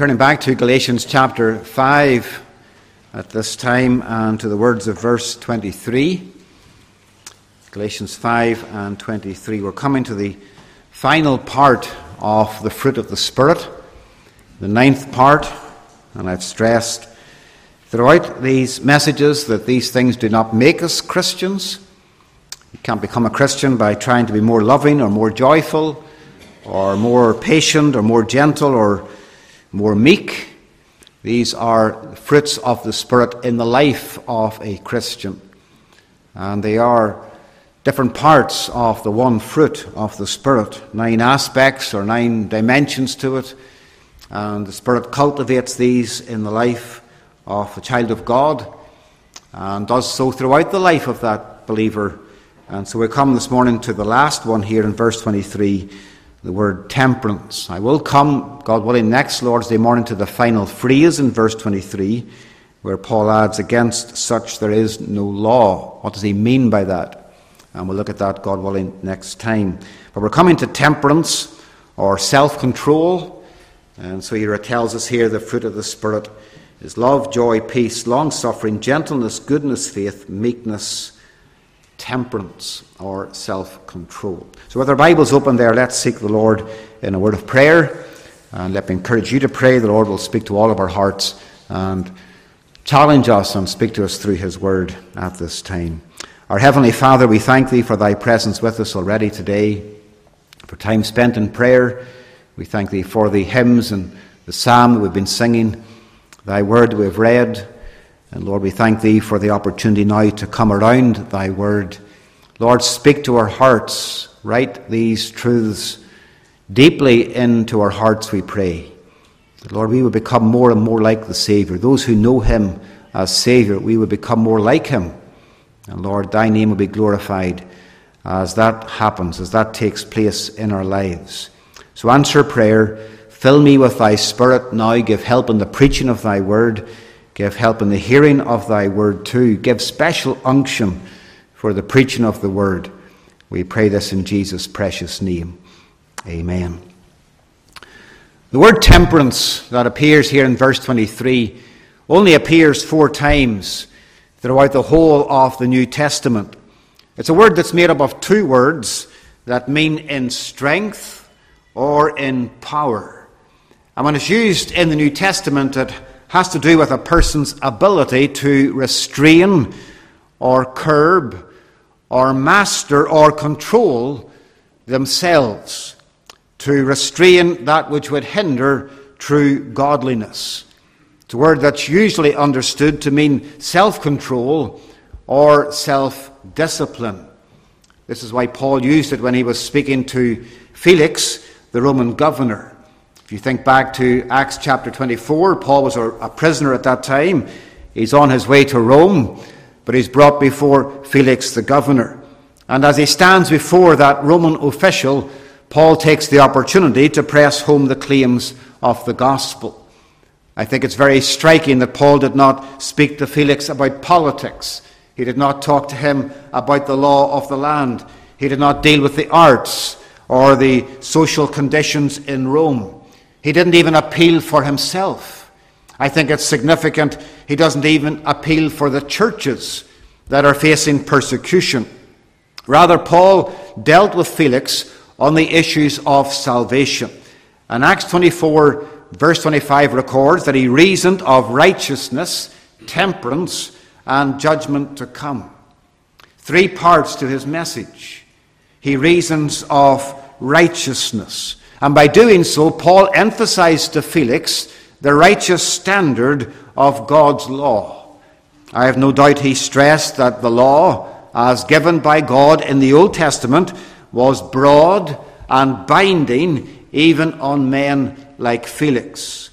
turning back to Galatians chapter 5 at this time and to the words of verse 23. Galatians 5 and 23. We're coming to the final part of the fruit of the Spirit, the ninth part, and I've stressed throughout these messages that these things do not make us Christians. You can't become a Christian by trying to be more loving or more joyful or more patient or more gentle or more meek. These are fruits of the Spirit in the life of a Christian. And they are different parts of the one fruit of the Spirit, nine aspects or nine dimensions to it. And the Spirit cultivates these in the life of a child of God and does so throughout the life of that believer. And so we come this morning to the last one here in verse 23 the word temperance. I will come, God willing, next Lord's Day morning to the final phrase in verse 23, where Paul adds, Against such there is no law. What does he mean by that? And we'll look at that, God willing, next time. But we're coming to temperance or self control. And so he tells us here the fruit of the Spirit is love, joy, peace, long suffering, gentleness, goodness, faith, meekness temperance or self control. So, with our Bibles open there, let's seek the Lord in a word of prayer. And let me encourage you to pray. The Lord will speak to all of our hearts and challenge us and speak to us through His word at this time. Our Heavenly Father, we thank Thee for Thy presence with us already today, for time spent in prayer. We thank Thee for the hymns and the psalm that we've been singing, Thy word we've read. And Lord, we thank Thee for the opportunity now to come around Thy word. Lord, speak to our hearts. Write these truths deeply into our hearts, we pray. Lord, we would become more and more like the Saviour. Those who know Him as Saviour, we would become more like Him. And Lord, Thy name will be glorified as that happens, as that takes place in our lives. So answer prayer. Fill me with Thy Spirit now. Give help in the preaching of Thy word. Give help in the hearing of thy word too. Give special unction for the preaching of the word. We pray this in Jesus' precious name. Amen. The word temperance that appears here in verse 23 only appears four times throughout the whole of the New Testament. It's a word that's made up of two words that mean in strength or in power. And when it's used in the New Testament, it has to do with a person's ability to restrain or curb or master or control themselves, to restrain that which would hinder true godliness. It's a word that's usually understood to mean self control or self discipline. This is why Paul used it when he was speaking to Felix, the Roman governor. If you think back to Acts chapter 24, Paul was a, a prisoner at that time. He's on his way to Rome, but he's brought before Felix the governor. And as he stands before that Roman official, Paul takes the opportunity to press home the claims of the gospel. I think it's very striking that Paul did not speak to Felix about politics. He did not talk to him about the law of the land. He did not deal with the arts or the social conditions in Rome. He didn't even appeal for himself. I think it's significant he doesn't even appeal for the churches that are facing persecution. Rather, Paul dealt with Felix on the issues of salvation. And Acts 24, verse 25, records that he reasoned of righteousness, temperance, and judgment to come. Three parts to his message. He reasons of righteousness. And by doing so, Paul emphasized to Felix the righteous standard of God's law. I have no doubt he stressed that the law, as given by God in the Old Testament, was broad and binding even on men like Felix.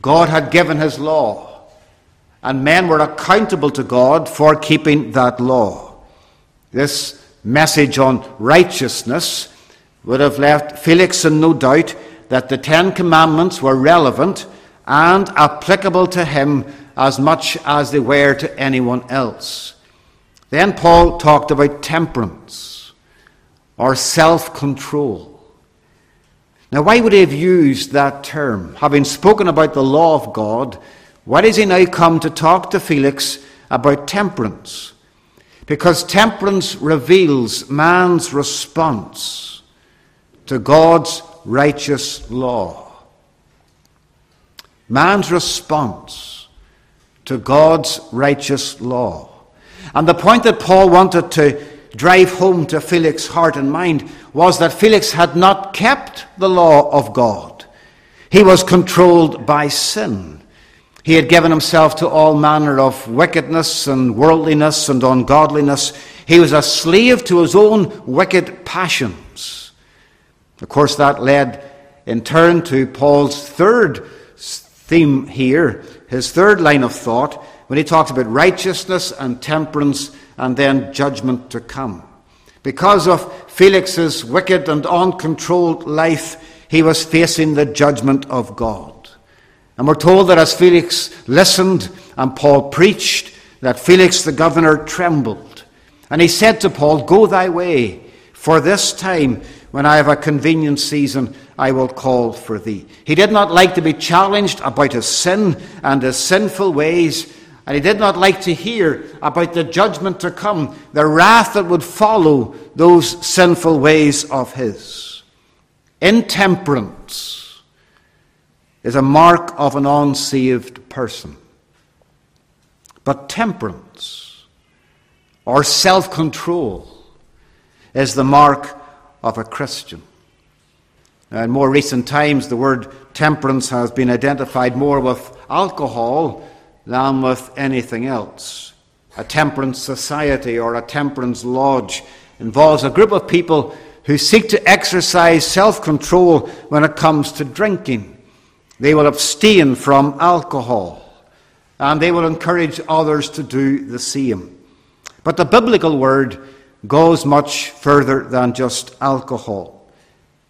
God had given his law, and men were accountable to God for keeping that law. This message on righteousness would have left Felix in no doubt that the Ten Commandments were relevant and applicable to him as much as they were to anyone else. Then Paul talked about temperance or self control. Now, why would he have used that term? Having spoken about the law of God, why does he now come to talk to Felix about temperance? Because temperance reveals man's response to God's righteous law. Man's response to God's righteous law. And the point that Paul wanted to drive home to Felix's heart and mind was that Felix had not kept the law of God. He was controlled by sin. He had given himself to all manner of wickedness and worldliness and ungodliness. He was a slave to his own wicked passions. Of course, that led in turn to Paul's third theme here, his third line of thought, when he talks about righteousness and temperance and then judgment to come. Because of Felix's wicked and uncontrolled life, he was facing the judgment of God. And we're told that as Felix listened and Paul preached, that Felix the governor trembled. And he said to Paul, Go thy way, for this time, when I have a convenient season, I will call for thee. He did not like to be challenged about his sin and his sinful ways, and he did not like to hear about the judgment to come, the wrath that would follow those sinful ways of his. Intemperance is a mark of an unsaved person. But temperance or self control is the mark of a Christian. In more recent times, the word temperance has been identified more with alcohol than with anything else. A temperance society or a temperance lodge involves a group of people who seek to exercise self control when it comes to drinking. They will abstain from alcohol and they will encourage others to do the same. But the biblical word goes much further than just alcohol.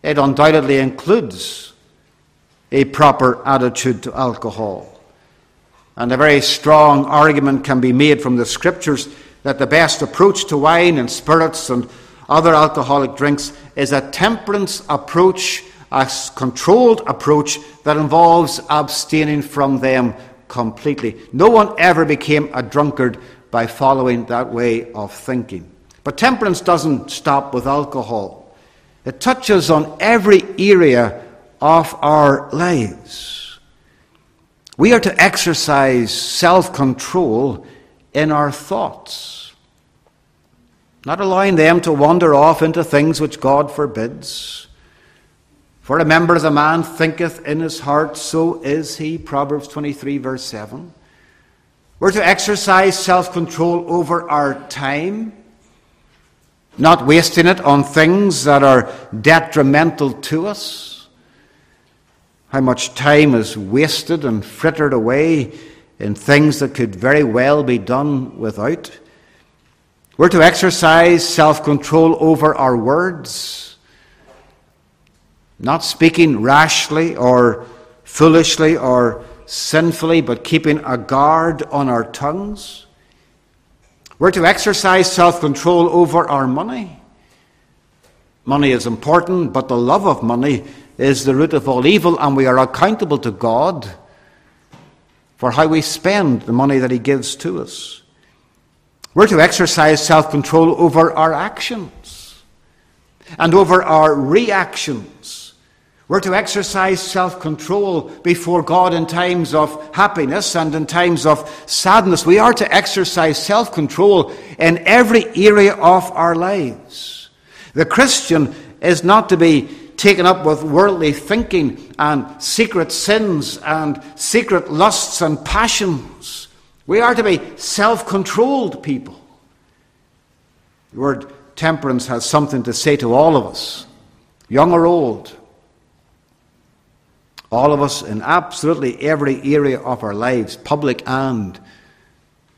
It undoubtedly includes a proper attitude to alcohol. And a very strong argument can be made from the scriptures that the best approach to wine and spirits and other alcoholic drinks is a temperance approach a controlled approach that involves abstaining from them completely. No one ever became a drunkard by following that way of thinking. But temperance doesn't stop with alcohol, it touches on every area of our lives. We are to exercise self control in our thoughts, not allowing them to wander off into things which God forbids for remember, a man thinketh in his heart, so is he. Proverbs 23, verse 7. We're to exercise self control over our time, not wasting it on things that are detrimental to us. How much time is wasted and frittered away in things that could very well be done without. We're to exercise self control over our words not speaking rashly or foolishly or sinfully, but keeping a guard on our tongues. We're to exercise self control over our money. Money is important, but the love of money is the root of all evil, and we are accountable to God for how we spend the money that He gives to us. We're to exercise self control over our actions and over our reactions. We're to exercise self control before God in times of happiness and in times of sadness. We are to exercise self control in every area of our lives. The Christian is not to be taken up with worldly thinking and secret sins and secret lusts and passions. We are to be self controlled people. The word temperance has something to say to all of us, young or old. All of us in absolutely every area of our lives, public and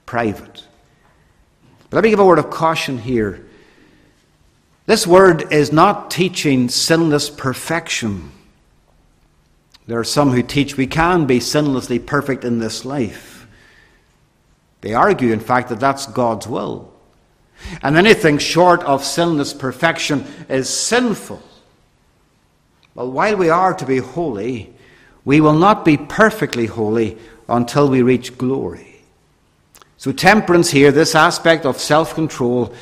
private. But let me give a word of caution here. This word is not teaching sinless perfection. There are some who teach we can be sinlessly perfect in this life. They argue, in fact, that that's God's will. And anything short of sinless perfection is sinful. Well, while we are to be holy, we will not be perfectly holy until we reach glory. So, temperance here, this aspect of self control,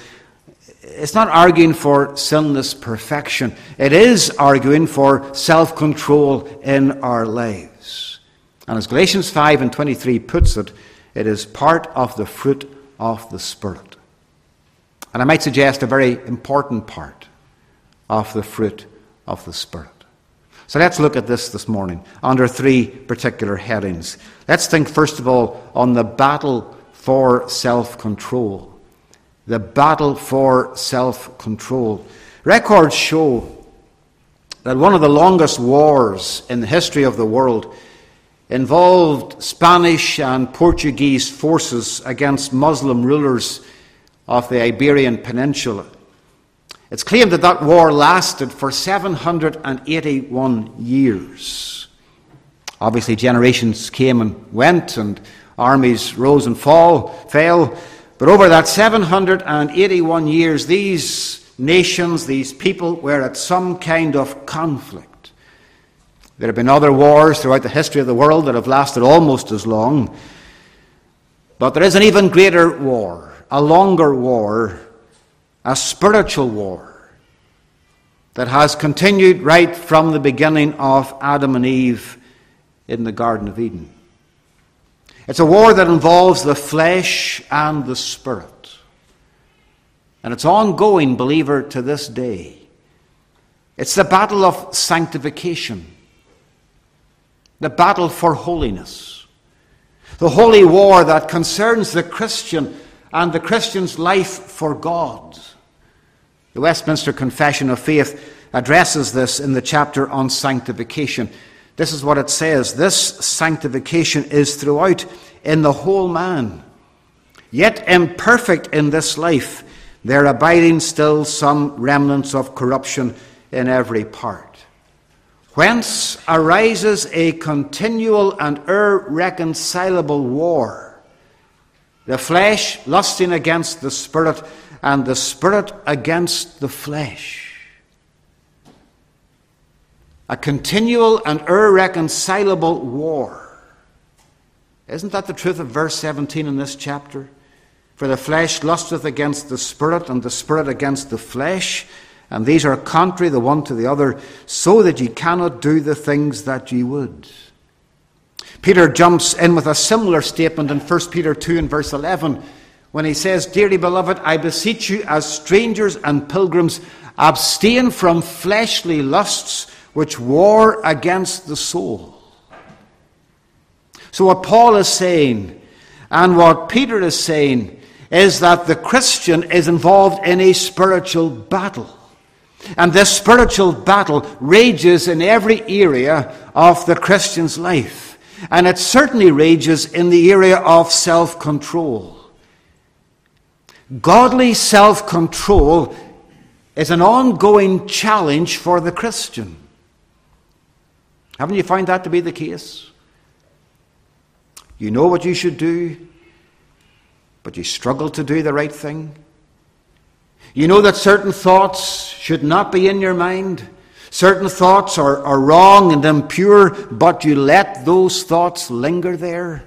it's not arguing for sinless perfection. It is arguing for self control in our lives. And as Galatians 5 and 23 puts it, it is part of the fruit of the Spirit. And I might suggest a very important part of the fruit of the Spirit. So let's look at this this morning under three particular headings. Let's think, first of all, on the battle for self control. The battle for self control. Records show that one of the longest wars in the history of the world involved Spanish and Portuguese forces against Muslim rulers of the Iberian Peninsula. It's claimed that that war lasted for 781 years. Obviously, generations came and went, and armies rose and fall, fell. But over that 781 years, these nations, these people, were at some kind of conflict. There have been other wars throughout the history of the world that have lasted almost as long. But there is an even greater war, a longer war, a spiritual war that has continued right from the beginning of Adam and Eve in the Garden of Eden. It's a war that involves the flesh and the spirit. And it's ongoing, believer, to this day. It's the battle of sanctification the battle for holiness, the holy war that concerns the Christian and the Christian's life for God. The Westminster Confession of Faith addresses this in the chapter on sanctification. This is what it says This sanctification is throughout in the whole man. Yet imperfect in this life, there abiding still some remnants of corruption in every part whence arises a continual and irreconcilable war. The flesh lusting against the spirit, and the spirit against the flesh. A continual and irreconcilable war. Isn't that the truth of verse 17 in this chapter? For the flesh lusteth against the spirit, and the spirit against the flesh and these are contrary the one to the other, so that ye cannot do the things that ye would. Peter jumps in with a similar statement in 1 Peter 2 and verse 11 when he says, Dearly beloved, I beseech you as strangers and pilgrims, abstain from fleshly lusts which war against the soul. So, what Paul is saying and what Peter is saying is that the Christian is involved in a spiritual battle. And this spiritual battle rages in every area of the Christian's life. And it certainly rages in the area of self control. Godly self control is an ongoing challenge for the Christian. Haven't you found that to be the case? You know what you should do, but you struggle to do the right thing. You know that certain thoughts should not be in your mind. Certain thoughts are, are wrong and impure, but you let those thoughts linger there.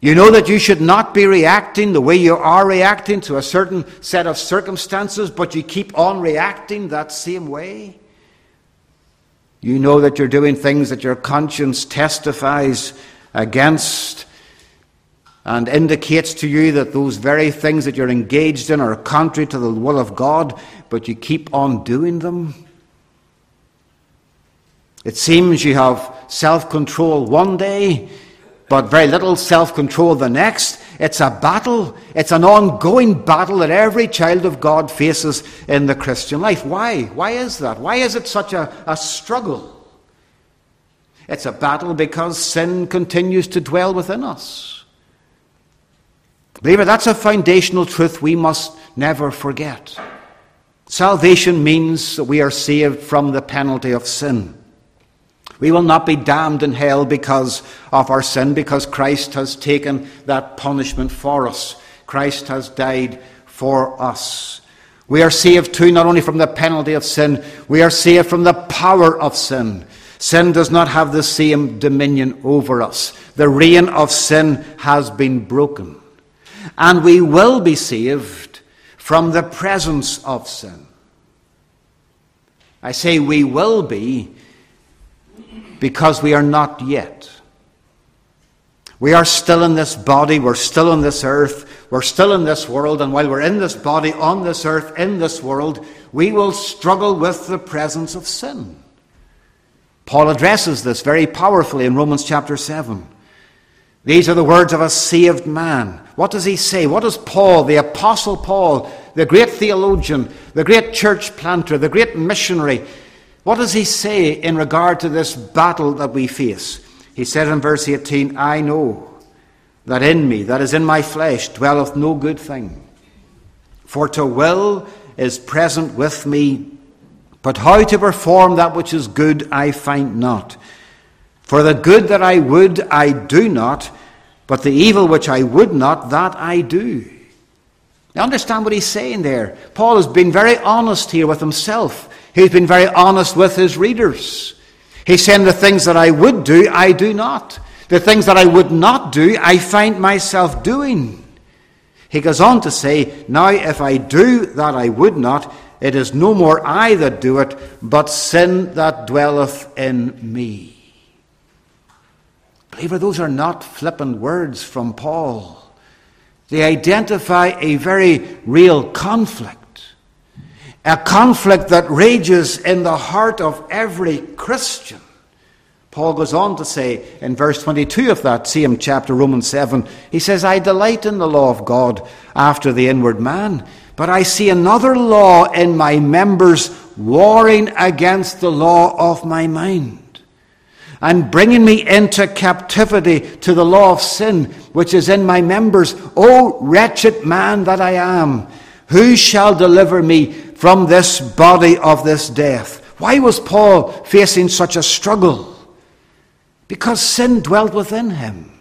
You know that you should not be reacting the way you are reacting to a certain set of circumstances, but you keep on reacting that same way. You know that you're doing things that your conscience testifies against and indicates to you that those very things that you're engaged in are contrary to the will of God, but you keep on doing them. It seems you have self control one day, but very little self control the next. It's a battle. It's an ongoing battle that every child of God faces in the Christian life. Why? Why is that? Why is it such a, a struggle? It's a battle because sin continues to dwell within us. Believer, that's a foundational truth we must never forget. Salvation means that we are saved from the penalty of sin. We will not be damned in hell because of our sin, because Christ has taken that punishment for us. Christ has died for us. We are saved too, not only from the penalty of sin, we are saved from the power of sin. Sin does not have the same dominion over us. The reign of sin has been broken. And we will be saved from the presence of sin. I say we will be because we are not yet. We are still in this body, we're still on this earth, we're still in this world, and while we're in this body, on this earth, in this world, we will struggle with the presence of sin. Paul addresses this very powerfully in Romans chapter 7. These are the words of a saved man. What does he say? What does Paul, the Apostle Paul, the great theologian, the great church planter, the great missionary, what does he say in regard to this battle that we face? He said in verse 18, I know that in me, that is in my flesh, dwelleth no good thing. For to will is present with me, but how to perform that which is good I find not. For the good that I would I do not, but the evil which I would not, that I do. Now understand what he's saying there. Paul has been very honest here with himself. He's been very honest with his readers. He's saying the things that I would do, I do not. The things that I would not do, I find myself doing. He goes on to say, Now if I do that I would not, it is no more I that do it, but sin that dwelleth in me. Believer, those are not flippant words from Paul. They identify a very real conflict. A conflict that rages in the heart of every Christian. Paul goes on to say in verse 22 of that same chapter, Romans 7, he says, I delight in the law of God after the inward man, but I see another law in my members warring against the law of my mind, and bringing me into captivity to the law of sin which is in my members. O wretched man that I am, who shall deliver me from this body of this death. Why was Paul facing such a struggle? Because sin dwelt within him.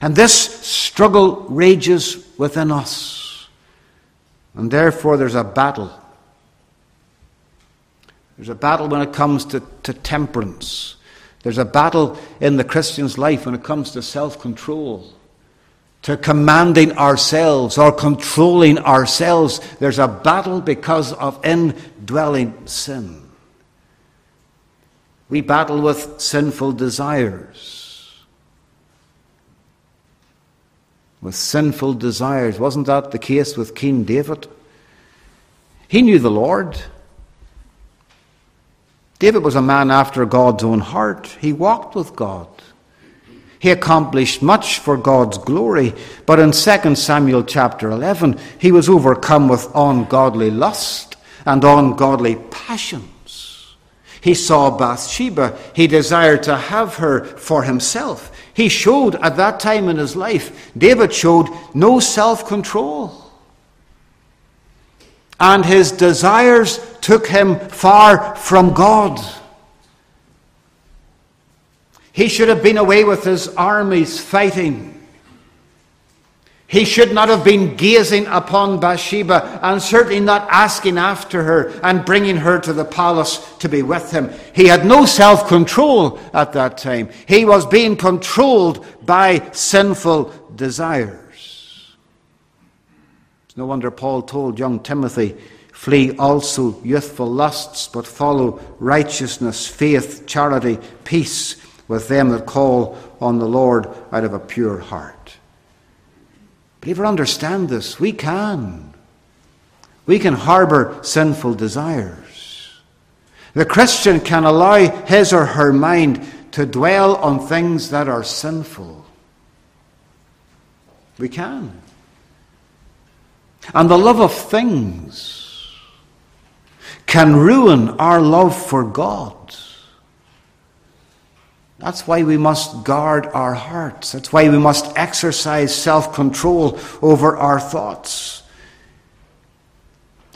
And this struggle rages within us. And therefore, there's a battle. There's a battle when it comes to, to temperance. There's a battle in the Christian's life when it comes to self control to commanding ourselves or controlling ourselves. There's a battle because of indwelling sin. We battle with sinful desires. With sinful desires. Wasn't that the case with King David? He knew the Lord. David was a man after God's own heart. He walked with God. He accomplished much for God's glory, but in 2 Samuel chapter 11, he was overcome with ungodly lust and ungodly passions. He saw Bathsheba. He desired to have her for himself. He showed at that time in his life, David showed no self control. And his desires took him far from God. He should have been away with his armies fighting. He should not have been gazing upon Bathsheba and certainly not asking after her and bringing her to the palace to be with him. He had no self control at that time. He was being controlled by sinful desires. It's no wonder Paul told young Timothy, Flee also youthful lusts, but follow righteousness, faith, charity, peace with them that call on the Lord out of a pure heart. Believer, understand this. We can. We can harbor sinful desires. The Christian can allow his or her mind to dwell on things that are sinful. We can. And the love of things can ruin our love for God. That's why we must guard our hearts. That's why we must exercise self control over our thoughts.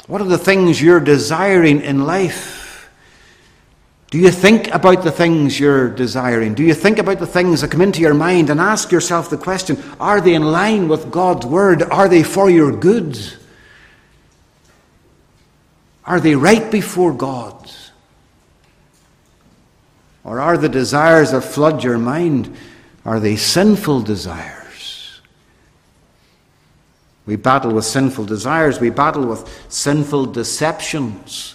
What are the things you're desiring in life? Do you think about the things you're desiring? Do you think about the things that come into your mind and ask yourself the question are they in line with God's Word? Are they for your good? Are they right before God? Or are the desires that flood your mind, are they sinful desires? We battle with sinful desires. We battle with sinful deceptions.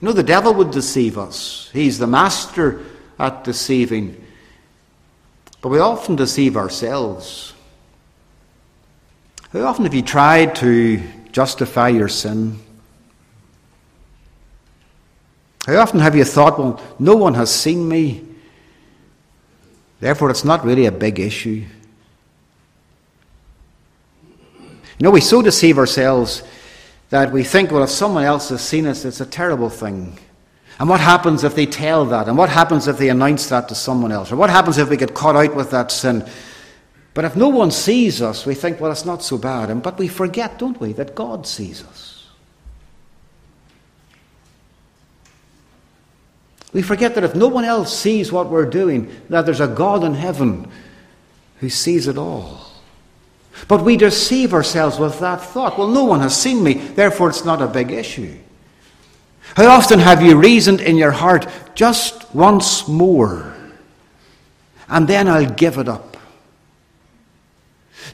You know, the devil would deceive us. He's the master at deceiving. But we often deceive ourselves. How often have you tried to justify your sin? How often have you thought, well, no one has seen me, therefore it's not really a big issue? You know, we so deceive ourselves that we think, well, if someone else has seen us, it's a terrible thing. And what happens if they tell that? And what happens if they announce that to someone else? Or what happens if we get caught out with that sin? But if no one sees us, we think, well, it's not so bad. But we forget, don't we, that God sees us. We forget that if no one else sees what we're doing, that there's a God in heaven who sees it all. But we deceive ourselves with that thought. Well, no one has seen me, therefore it's not a big issue. How often have you reasoned in your heart, just once more, and then I'll give it up?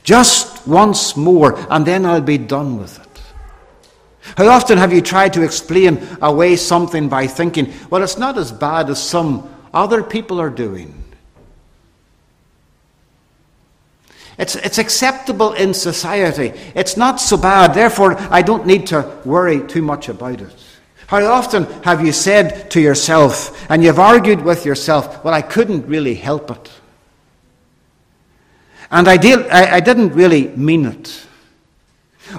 Just once more, and then I'll be done with it. How often have you tried to explain away something by thinking, well, it's not as bad as some other people are doing? It's, it's acceptable in society. It's not so bad, therefore, I don't need to worry too much about it. How often have you said to yourself, and you've argued with yourself, well, I couldn't really help it? And I, did, I, I didn't really mean it.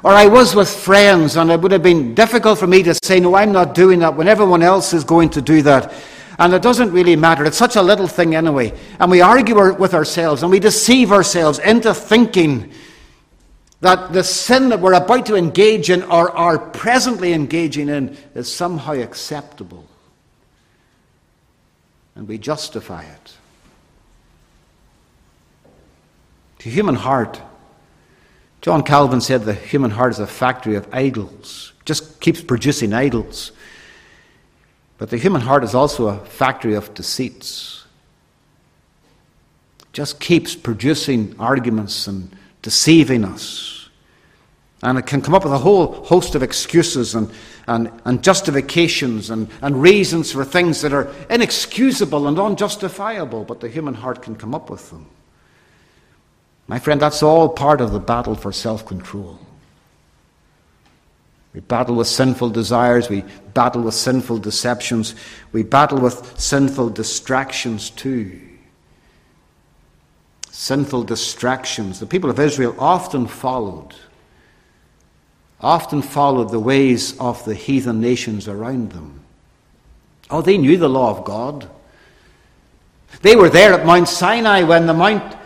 Or I was with friends, and it would have been difficult for me to say, No, I'm not doing that when everyone else is going to do that. And it doesn't really matter. It's such a little thing anyway. And we argue with ourselves and we deceive ourselves into thinking that the sin that we're about to engage in or are presently engaging in is somehow acceptable. And we justify it. The human heart John Calvin said the human heart is a factory of idols, just keeps producing idols. But the human heart is also a factory of deceits. Just keeps producing arguments and deceiving us. And it can come up with a whole host of excuses and, and, and justifications and, and reasons for things that are inexcusable and unjustifiable, but the human heart can come up with them. My friend, that's all part of the battle for self control. We battle with sinful desires, we battle with sinful deceptions, we battle with sinful distractions too. Sinful distractions. The people of Israel often followed, often followed the ways of the heathen nations around them. Oh, they knew the law of God. They were there at Mount Sinai when the mount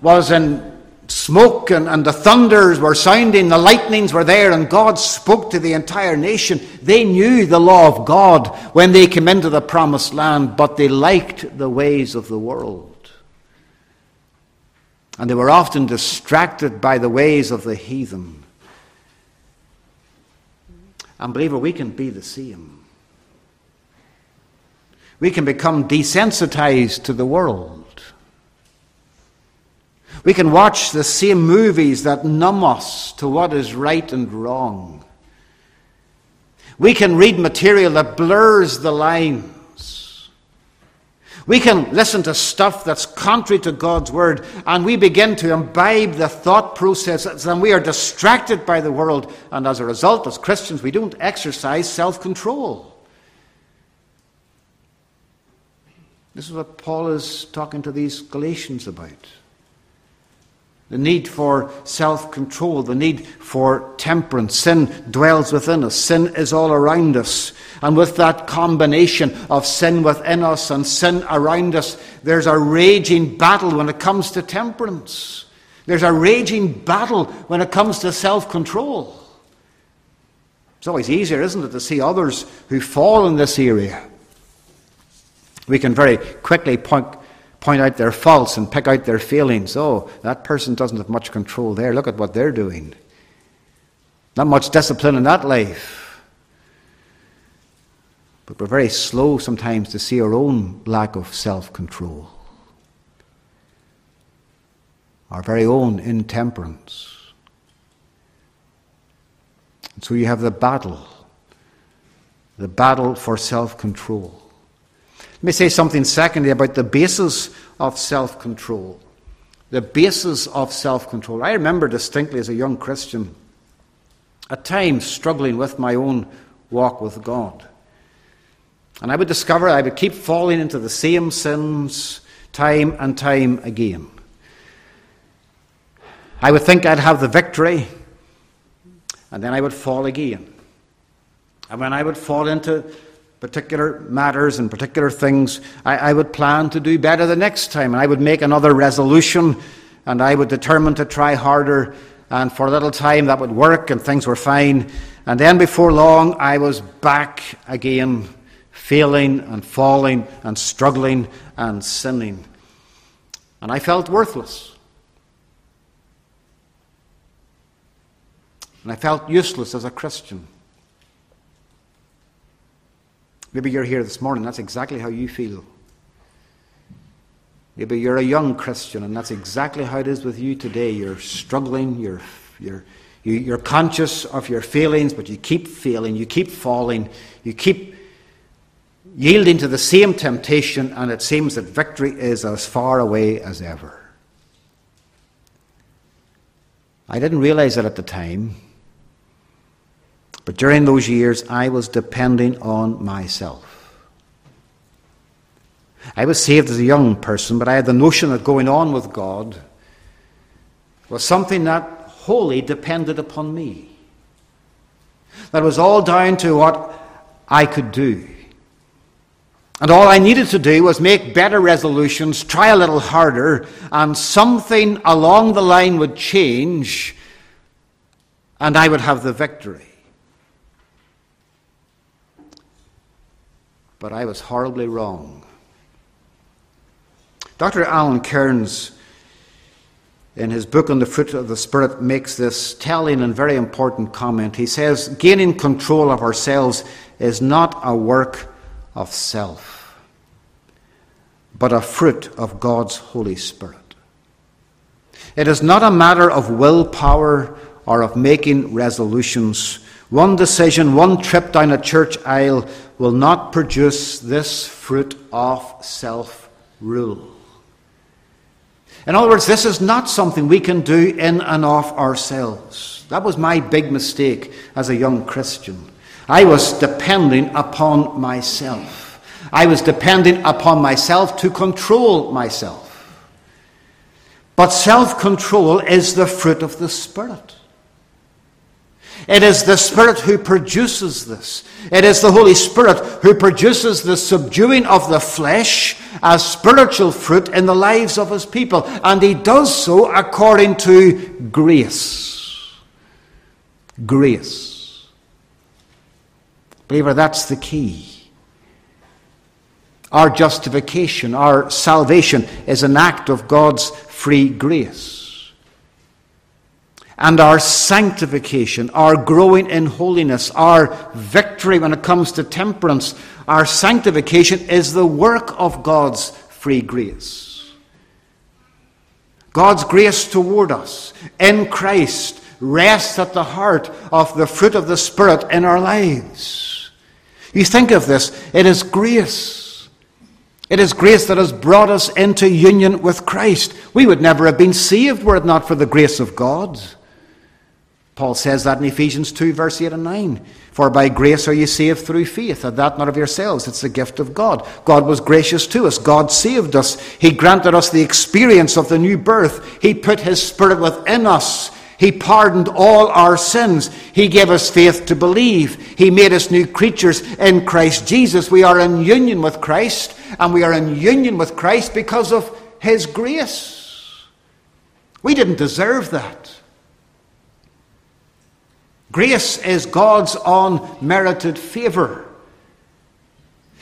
was in smoke and, and the thunders were sounding, the lightnings were there, and God spoke to the entire nation. They knew the law of God when they came into the promised land, but they liked the ways of the world. And they were often distracted by the ways of the heathen. And, believer, we can be the same. We can become desensitized to the world. We can watch the same movies that numb us to what is right and wrong. We can read material that blurs the lines. We can listen to stuff that's contrary to God's word, and we begin to imbibe the thought processes, and we are distracted by the world. And as a result, as Christians, we don't exercise self control. This is what Paul is talking to these Galatians about the need for self control, the need for temperance. Sin dwells within us, sin is all around us. And with that combination of sin within us and sin around us, there's a raging battle when it comes to temperance. There's a raging battle when it comes to self control. It's always easier, isn't it, to see others who fall in this area. We can very quickly point point out their faults and pick out their failings. Oh, that person doesn't have much control there. Look at what they're doing. Not much discipline in that life. But we're very slow sometimes to see our own lack of self control, our very own intemperance. And so you have the battle, the battle for self control. Let me say something secondly about the basis of self control. The basis of self control. I remember distinctly as a young Christian, at times struggling with my own walk with God. And I would discover I would keep falling into the same sins time and time again. I would think I'd have the victory, and then I would fall again. And when I would fall into particular matters and particular things, I, I, would plan to do better the next time. And I would make another resolution and I would determine to try harder. And for a little time that would work and things were fine. And then before long, I was back again, failing and falling and struggling and sinning. And I felt worthless. And I felt useless as a Christian. Maybe you're here this morning, that's exactly how you feel. Maybe you're a young Christian, and that's exactly how it is with you today. You're struggling, you're, you're, you're conscious of your failings, but you keep failing, you keep falling, you keep yielding to the same temptation, and it seems that victory is as far away as ever. I didn't realize it at the time. But during those years, I was depending on myself. I was saved as a young person, but I had the notion that going on with God was something that wholly depended upon me. That was all down to what I could do. And all I needed to do was make better resolutions, try a little harder, and something along the line would change, and I would have the victory. But I was horribly wrong. Dr. Alan Cairns, in his book on the fruit of the Spirit, makes this telling and very important comment. He says, Gaining control of ourselves is not a work of self, but a fruit of God's Holy Spirit. It is not a matter of willpower or of making resolutions. One decision, one trip down a church aisle will not produce this fruit of self rule. In other words, this is not something we can do in and of ourselves. That was my big mistake as a young Christian. I was depending upon myself. I was depending upon myself to control myself. But self control is the fruit of the Spirit. It is the Spirit who produces this. It is the Holy Spirit who produces the subduing of the flesh as spiritual fruit in the lives of His people. And He does so according to grace. Grace. Believer, that's the key. Our justification, our salvation is an act of God's free grace and our sanctification, our growing in holiness, our victory when it comes to temperance, our sanctification is the work of God's free grace. God's grace toward us in Christ rests at the heart of the fruit of the Spirit in our lives. You think of this, it is grace. It is grace that has brought us into union with Christ. We would never have been saved were it not for the grace of God. Paul says that in Ephesians 2, verse 8 and 9. For by grace are you saved through faith, and that not of yourselves. It's the gift of God. God was gracious to us. God saved us. He granted us the experience of the new birth. He put His Spirit within us. He pardoned all our sins. He gave us faith to believe. He made us new creatures in Christ Jesus. We are in union with Christ, and we are in union with Christ because of His grace. We didn't deserve that. Grace is God's unmerited favour.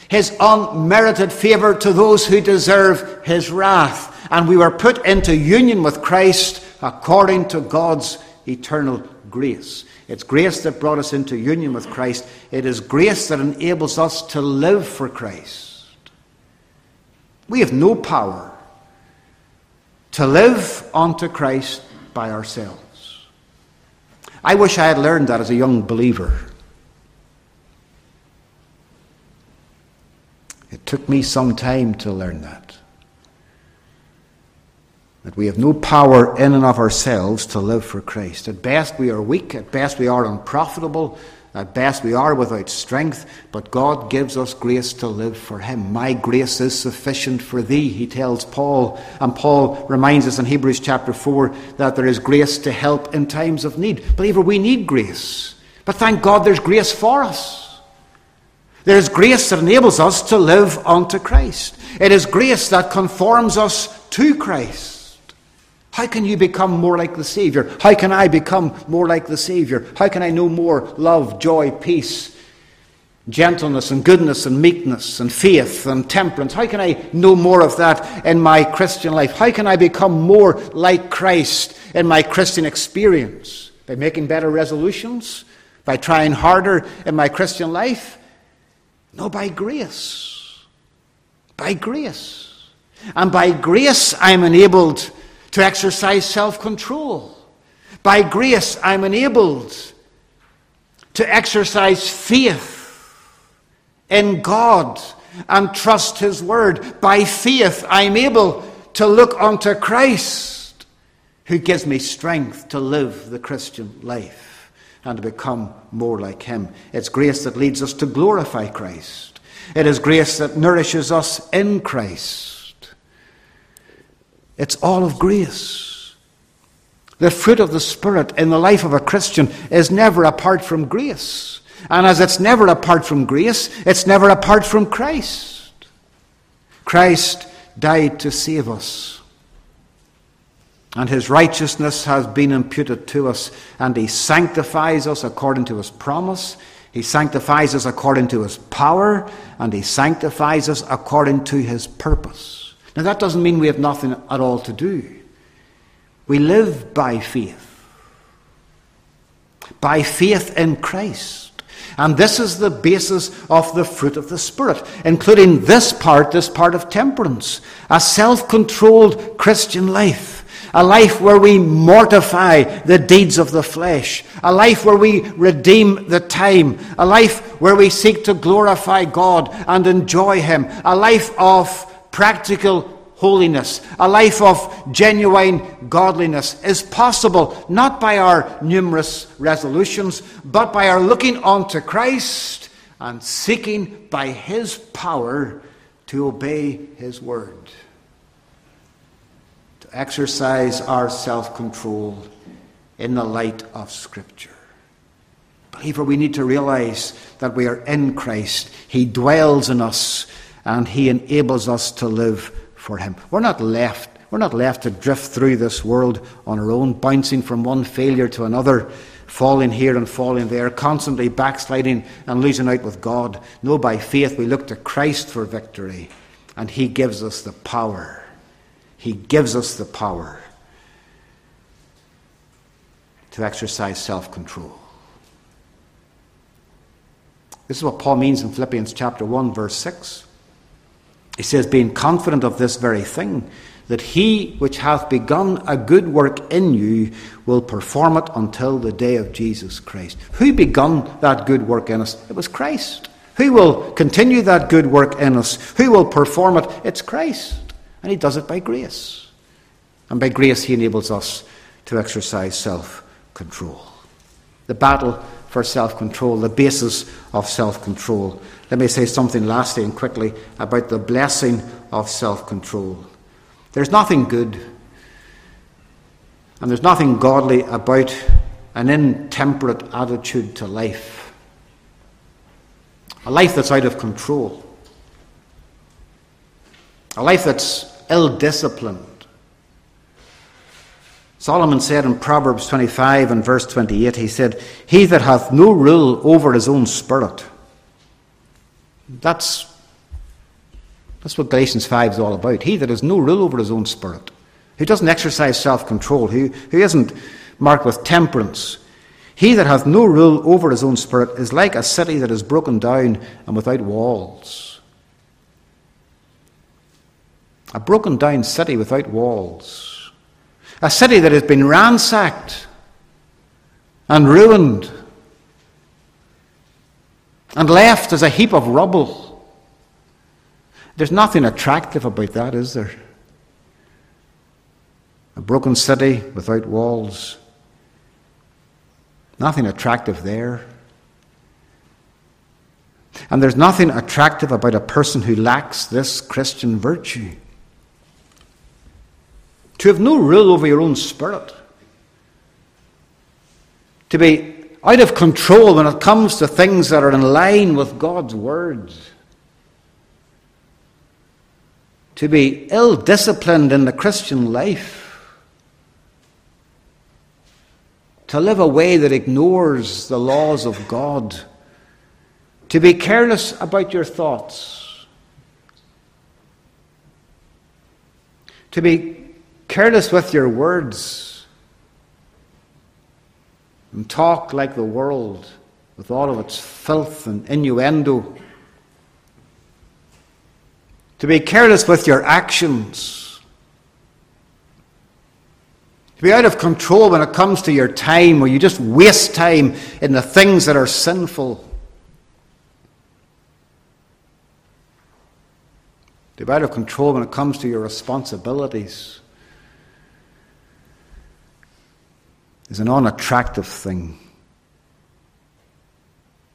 His unmerited favour to those who deserve his wrath. And we were put into union with Christ according to God's eternal grace. It's grace that brought us into union with Christ. It is grace that enables us to live for Christ. We have no power to live unto Christ by ourselves. I wish I had learned that as a young believer. It took me some time to learn that. That we have no power in and of ourselves to live for Christ. At best, we are weak. At best, we are unprofitable. At best, we are without strength, but God gives us grace to live for Him. My grace is sufficient for thee, he tells Paul. And Paul reminds us in Hebrews chapter 4 that there is grace to help in times of need. Believer, we need grace. But thank God there's grace for us. There is grace that enables us to live unto Christ. It is grace that conforms us to Christ. How can you become more like the Savior? How can I become more like the Savior? How can I know more love, joy, peace, gentleness, and goodness, and meekness, and faith, and temperance? How can I know more of that in my Christian life? How can I become more like Christ in my Christian experience? By making better resolutions? By trying harder in my Christian life? No, by grace. By grace. And by grace, I'm enabled to exercise self control. By grace, I'm enabled to exercise faith in God and trust His Word. By faith, I'm able to look unto Christ, who gives me strength to live the Christian life and to become more like Him. It's grace that leads us to glorify Christ, it is grace that nourishes us in Christ. It's all of grace. The fruit of the Spirit in the life of a Christian is never apart from grace. And as it's never apart from grace, it's never apart from Christ. Christ died to save us. And his righteousness has been imputed to us, and he sanctifies us according to his promise. He sanctifies us according to his power, and he sanctifies us according to his purpose. Now, that doesn't mean we have nothing at all to do. We live by faith. By faith in Christ. And this is the basis of the fruit of the Spirit, including this part, this part of temperance, a self controlled Christian life. A life where we mortify the deeds of the flesh. A life where we redeem the time. A life where we seek to glorify God and enjoy Him. A life of practical holiness, a life of genuine godliness is possible not by our numerous resolutions, but by our looking unto Christ and seeking by His power to obey His word, to exercise our self control in the light of Scripture. Believer, we need to realize that we are in Christ. He dwells in us and He enables us to live for Him. We're not left. We're not left to drift through this world on our own, bouncing from one failure to another, falling here and falling there, constantly backsliding and losing out with God. No, by faith we look to Christ for victory, and He gives us the power. He gives us the power to exercise self control. This is what Paul means in Philippians chapter 1, verse 6. He says, being confident of this very thing, that he which hath begun a good work in you will perform it until the day of Jesus Christ. Who begun that good work in us? It was Christ. Who will continue that good work in us? Who will perform it? It's Christ. And he does it by grace. And by grace, he enables us to exercise self control. The battle for self control, the basis of self control. Let me say something lastly and quickly about the blessing of self control. There's nothing good and there's nothing godly about an intemperate attitude to life, a life that's out of control, a life that's ill disciplined Solomon said in Proverbs 25 and verse 28, he said, He that hath no rule over his own spirit. That's, that's what Galatians 5 is all about. He that has no rule over his own spirit, who doesn't exercise self control, who, who isn't marked with temperance, He that hath no rule over his own spirit is like a city that is broken down and without walls. A broken down city without walls. A city that has been ransacked and ruined and left as a heap of rubble. There's nothing attractive about that, is there? A broken city without walls. Nothing attractive there. And there's nothing attractive about a person who lacks this Christian virtue. To have no rule over your own spirit. To be out of control when it comes to things that are in line with God's words. To be ill disciplined in the Christian life to live a way that ignores the laws of God, to be careless about your thoughts, to be careless with your words, and talk like the world with all of its filth and innuendo, to be careless with your actions. To be out of control when it comes to your time, where you just waste time in the things that are sinful. To be out of control when it comes to your responsibilities is an unattractive thing.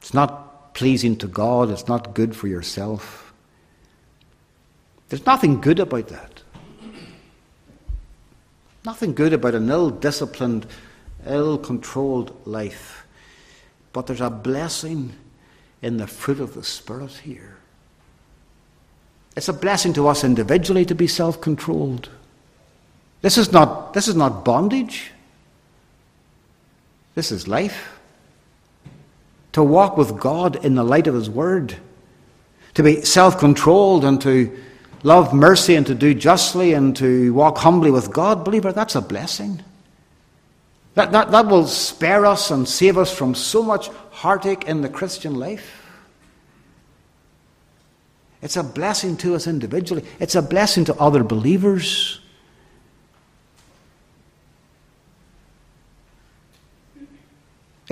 It's not pleasing to God, it's not good for yourself. There's nothing good about that. Nothing good about an ill disciplined, ill controlled life. But there's a blessing in the fruit of the Spirit here. It's a blessing to us individually to be self controlled. This is not, this is not bondage. This is life. To walk with God in the light of His Word. To be self controlled and to love mercy and to do justly and to walk humbly with God, believer, that's a blessing. That, that, that will spare us and save us from so much heartache in the Christian life. It's a blessing to us individually, it's a blessing to other believers.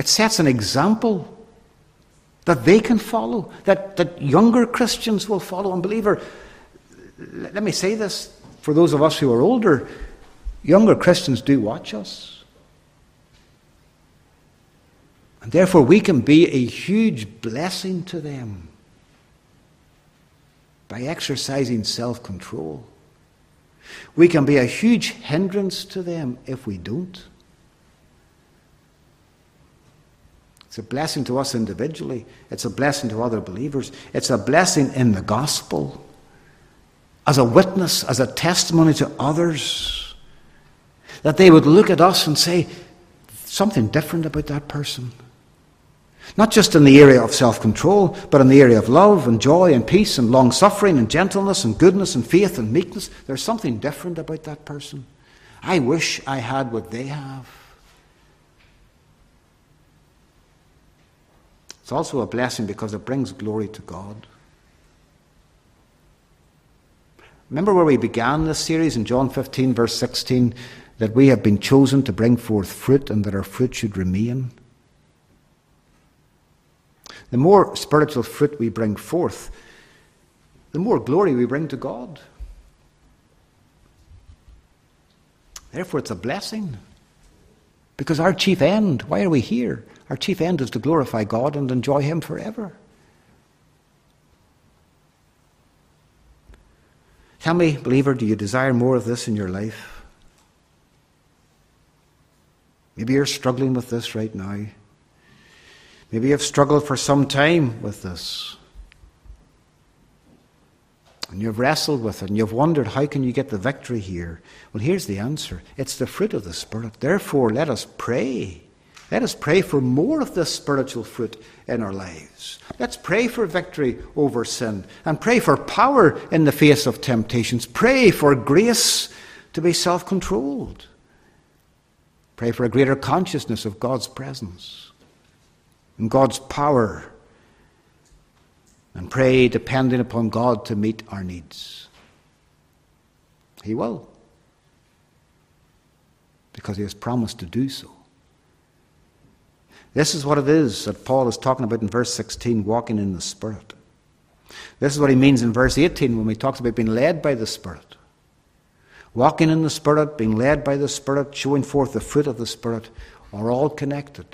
It sets an example that they can follow, that, that younger Christians will follow. And, believer, let me say this for those of us who are older, younger Christians do watch us. And therefore, we can be a huge blessing to them by exercising self control. We can be a huge hindrance to them if we don't. It's a blessing to us individually, it's a blessing to other believers, it's a blessing in the gospel as a witness, as a testimony to others, that they would look at us and say, something different about that person. Not just in the area of self control, but in the area of love and joy and peace and long suffering and gentleness and goodness and faith and meekness. There's something different about that person. I wish I had what they have. It's also a blessing because it brings glory to God. Remember where we began this series in John 15, verse 16, that we have been chosen to bring forth fruit and that our fruit should remain? The more spiritual fruit we bring forth, the more glory we bring to God. Therefore, it's a blessing. Because our chief end, why are we here? Our chief end is to glorify God and enjoy Him forever. Tell me, believer, do you desire more of this in your life? Maybe you're struggling with this right now. Maybe you've struggled for some time with this. And you've wrestled with it and you've wondered how can you get the victory here? Well, here's the answer. It's the fruit of the Spirit. Therefore, let us pray. Let us pray for more of this spiritual fruit in our lives. Let's pray for victory over sin and pray for power in the face of temptations. Pray for grace to be self controlled. Pray for a greater consciousness of God's presence and God's power. And pray depending upon God to meet our needs. He will. Because He has promised to do so. This is what it is that Paul is talking about in verse 16 walking in the Spirit. This is what he means in verse 18 when he talks about being led by the Spirit. Walking in the Spirit, being led by the Spirit, showing forth the fruit of the Spirit are all connected.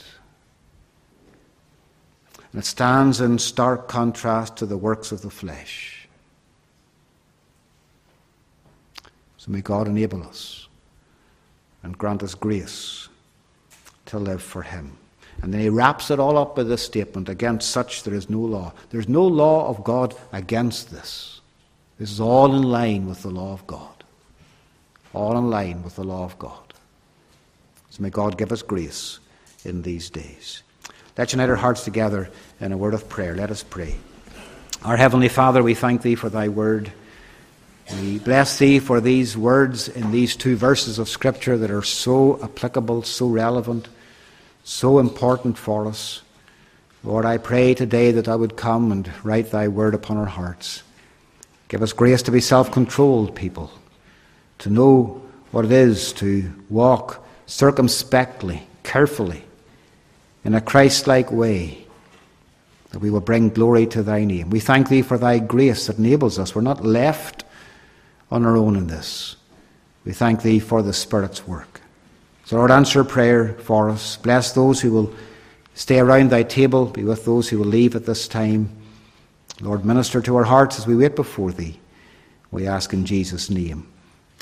And it stands in stark contrast to the works of the flesh. So may God enable us and grant us grace to live for Him. And then he wraps it all up with this statement against such there is no law. There's no law of God against this. This is all in line with the law of God. All in line with the law of God. So may God give us grace in these days. Let's unite our hearts together in a word of prayer. Let us pray. Our Heavenly Father, we thank Thee for Thy word. We bless Thee for these words in these two verses of Scripture that are so applicable, so relevant so important for us. Lord, I pray today that I would come and write thy word upon our hearts. Give us grace to be self controlled people, to know what it is to walk circumspectly, carefully, in a Christ like way, that we will bring glory to thy name. We thank thee for thy grace that enables us. We're not left on our own in this. We thank thee for the Spirit's work. So, Lord, answer prayer for us. Bless those who will stay around thy table, be with those who will leave at this time. Lord, minister to our hearts as we wait before thee. We ask in Jesus' name.